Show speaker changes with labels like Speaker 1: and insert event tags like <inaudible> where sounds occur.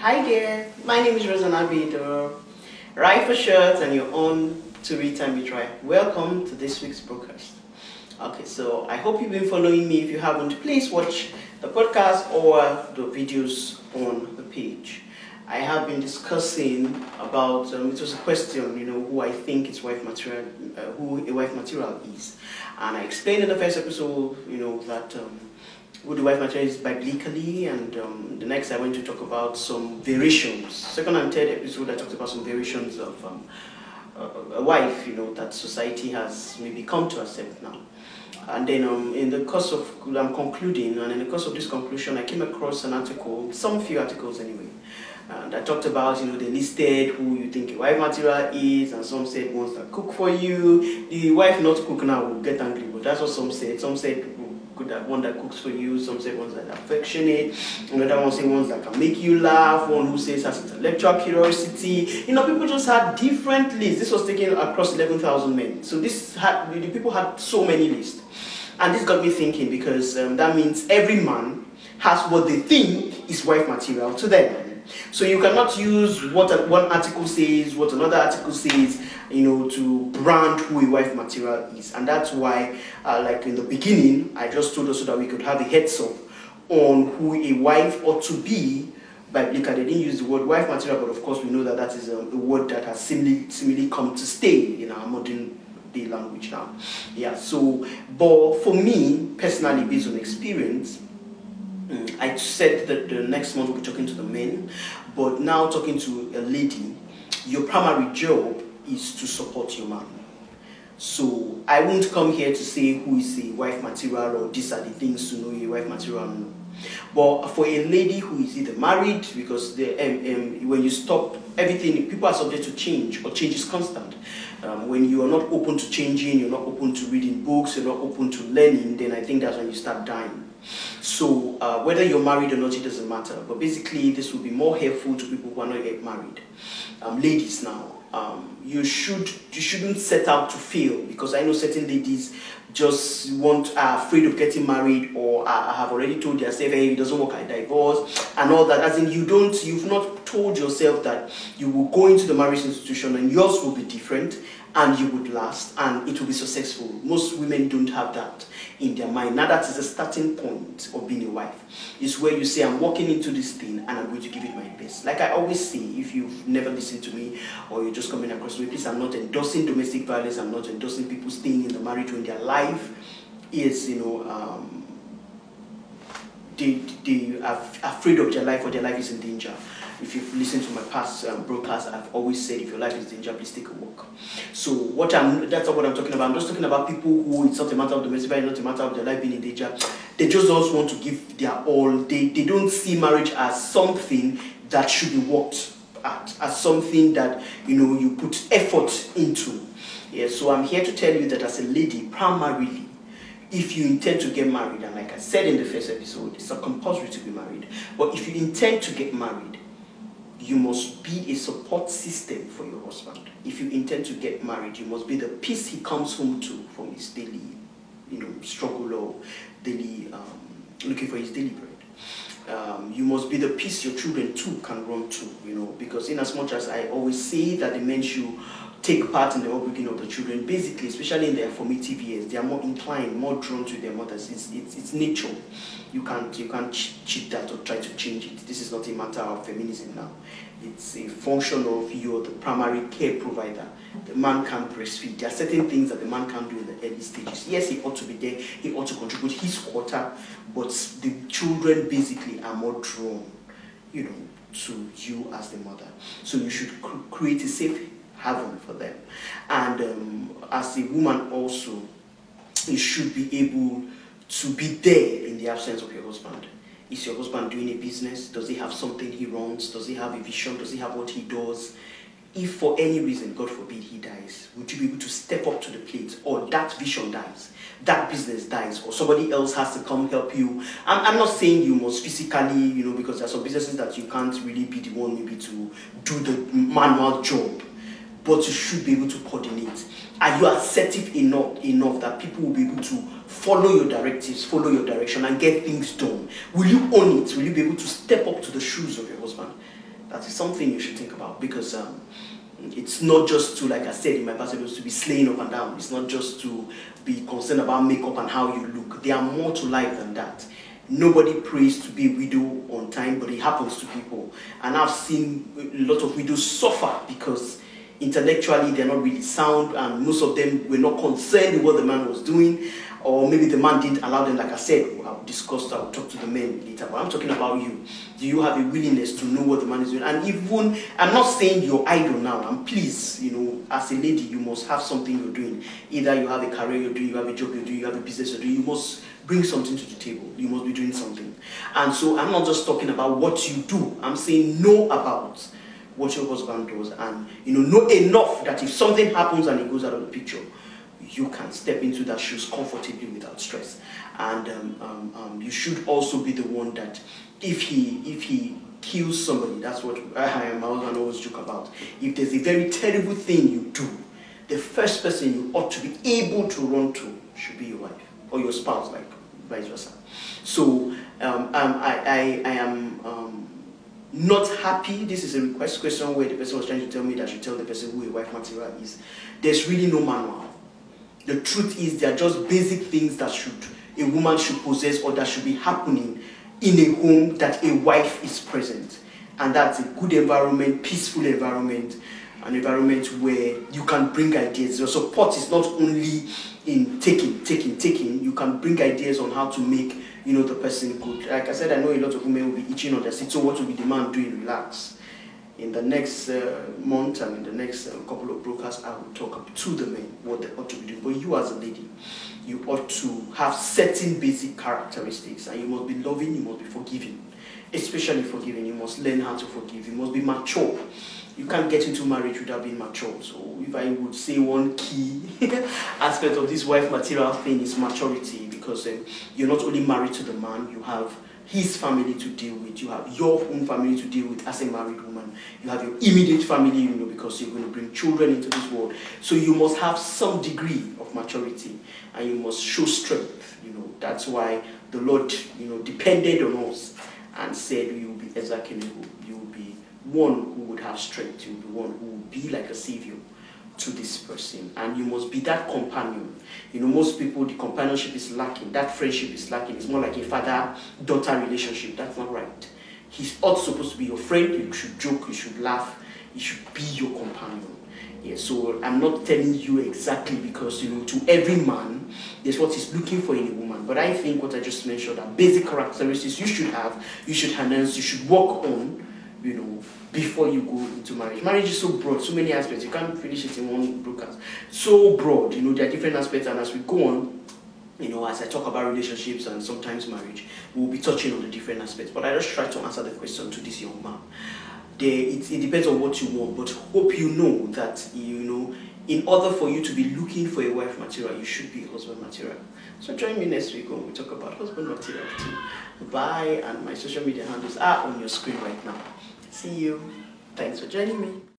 Speaker 1: Hi there, my name is Rosanna Bido. Right for shirts and you're on to Read Time We Try. Welcome to this week's broadcast. Okay, so I hope you've been following me. If you haven't, please watch the podcast or the videos on the page. I have been discussing about um, it was a question, you know, who I think is wife material, uh, who a wife material is, and I explained in the first episode, you know, that um, who the wife material is biblically, and um, the next I went to talk about some variations. Second and third episode, I talked about some variations of um, a, wife, you know, that society has maybe come to accept now. And then um, in the course of, I'm concluding, and in the course of this conclusion, I came across an article, some few articles anyway, and I talked about, you know, they listed who you think a wife material is, and some said ones that cook for you. The wife not cook now will get angry, but that's what some said. Some said good that one that cooks for you, some say ones that are affectionate, another one say ones that can make you laugh, one who says has intellectual curiosity. You know, people just had different lists. This was taken across 11,000 men. So this had, the people had so many lists. And this got me thinking because um, that means every man has what they think is wife material to them. So you cannot use what one article says, what another article says, you know, to brand who a wife material is. And that's why, uh, like in the beginning, I just told us so that we could have a heads up on who a wife ought to be biblically. They didn't use the word wife material, but of course we know that that is a, a word that has similarly, similarly come to stay in our modern day language now. Yeah, so, but for me, personally, based on experience, Mm. I said that the next month we'll be talking to the men, but now talking to a lady, your primary job is to support your man. So I won't come here to say who is a wife material or these are the things to know a wife material. No. But for a lady who is either married, because the, um, um, when you stop everything, people are subject to change, or change is constant. Um, when you are not open to changing, you're not open to reading books, you're not open to learning, then I think that's when you start dying. So uh, whether you're married or not, it doesn't matter. But basically, this will be more helpful to people who are not yet married. Um, ladies now, um, you should you shouldn't set out to fail because I know certain ladies just want are afraid of getting married or have already told yourself hey it doesn't work I divorce and all that. As in you don't you've not told yourself that you will go into the marriage institution and yours will be different and you would last and it will be successful. Most women don't have that in their mind. Now that is the starting point of being a wife. It's where you say, I'm walking into this thing and I'm going to give it my best. Like I always say, if you've never listened to me or you're just coming across me, please I'm not endorsing domestic violence, I'm not endorsing people staying in the marriage when their life is, you know, um, they, they are afraid of their life or their life is in danger if you've listened to my past um, broadcasts, I've always said if your life is in danger, please take a walk. So what I'm that's not what I'm talking about. I'm just talking about people who it's not a matter of domestic violence, not a matter of their life being in danger. They just also want to give their all. They they don't see marriage as something that should be worked at, as something that you know you put effort into. Yeah, so I'm here to tell you that as a lady, primarily if you intend to get married, and like I said in the first episode, it's not compulsory to be married, but if you intend to get married, you must be a support system for your husband. If you intend to get married, you must be the peace he comes home to from his daily, you know, struggle or daily um, looking for his daily bread. Um, you must be the peace your children too can run to, you know, because in as much as I always say that the men should take part in the upbringing of the children, basically, especially in their formative years, they are more inclined, more drawn to their mothers. It's, it's, it's nature. You can't, you can't cheat that or try to change it. This is not a matter of feminism now. It's a function of you're the primary care provider. The man can't breastfeed. There are certain things that the man can't do in the early stages. Yes, he ought to be there. He ought to contribute his quota, but the children basically are more drawn, you know, to you as the mother. So you should create a safe heaven for them. And um, as a woman also, you should be able to be there in the absence of your husband. Is your husband doing a business? Does he have something he runs? Does he have a vision? Does he have what he does? If for any reason, God forbid, he dies, would you be able to step up to the plate or that vision dies, that business dies, or somebody else has to come help you? I'm, I'm not saying you must physically, you know, because there are some businesses that you can't really be the one maybe to do the manual job but you should be able to coordinate. Are you assertive enough enough that people will be able to follow your directives, follow your direction, and get things done? Will you own it? Will you be able to step up to the shoes of your husband? That is something you should think about because um, it's not just to, like I said in my past episodes, to be slaying up and down. It's not just to be concerned about makeup and how you look. There are more to life than that. Nobody prays to be a widow on time, but it happens to people. And I've seen a lot of widows suffer because intellectually they're not really sound and most of them were not concerned with what the man was doing or maybe the man didn't allow them like i said i'll discuss i'll talk to the men later but i'm talking about you. Do you have a willingness to know what the man is doing? And even i'm not saying you're idle now and please you know as a lady you must have something you're doing. Either you have a career you're doing you have a job you're doing you have a business you're doing you must bring something to the table. You must be doing something. And so i'm not just talking about what you do. I'm saying know about what your husband does and you know know enough that if something happens and he goes out of the picture you can step into that shoes comfortably without stress. And um, um, um, you should also be the one that if he if he kills somebody that's what I, my husband always joke about if there's a very terrible thing you do the first person you ought to be able to run to should be your wife or your spouse like vice versa. So um, um, I, I, I am um, not happy, this is a request question where the person was trying to tell me that should tell the person who a wife material is. There's really no manual. The truth is there are just basic things that should a woman should possess or that should be happening in a home that a wife is present. And that's a good environment, peaceful environment, an environment where you can bring ideas. Your support is not only in taking, taking, taking. You can bring ideas on how to make you know the person good. Like I said, I know a lot of women will be itching on their seat. So what will be the man doing? Relax. In the next uh, month and in the next uh, couple of brokers, I will talk to the men what they ought to be doing. But you as a lady, you ought to have certain basic characteristics, and you must be loving, you must be forgiving, especially forgiving. You must learn how to forgive. You must be mature you can't get into marriage without being mature. So if I would say one key <laughs> aspect of this wife material thing is maturity because um, you're not only married to the man, you have his family to deal with, you have your own family to deal with as a married woman, you have your immediate family, you know, because you're going to bring children into this world. So you must have some degree of maturity and you must show strength, you know. That's why the Lord, you know, depended on us and said you will be Ezekiel, you will be one who would have strength, you will be one who will be like a savior to this person. And you must be that companion. You know most people the companionship is lacking. That friendship is lacking. It's more like a father-daughter relationship. That's not right. He's also supposed to be your friend. You should joke. You should laugh. He should be your companion. Yeah so i'm not telling you exactly because you know to every man there's what he's looking for in a woman. But i think what i just mentioned are basic characteristics you should have you should harness you should work on before you go into marriage. Marriage is so broad, so many aspects. You can't finish it in one broadcast. So broad, you know, there are different aspects, and as we go on, you know, as I talk about relationships and sometimes marriage, we'll be touching on the different aspects. But I just try to answer the question to this young man. It, it depends on what you want, but hope you know that, you know, in order for you to be looking for a wife material, you should be husband material. So join me next week when we talk about husband material too. Bye, and my social media handles are on your screen right now. See you. Thanks for joining me.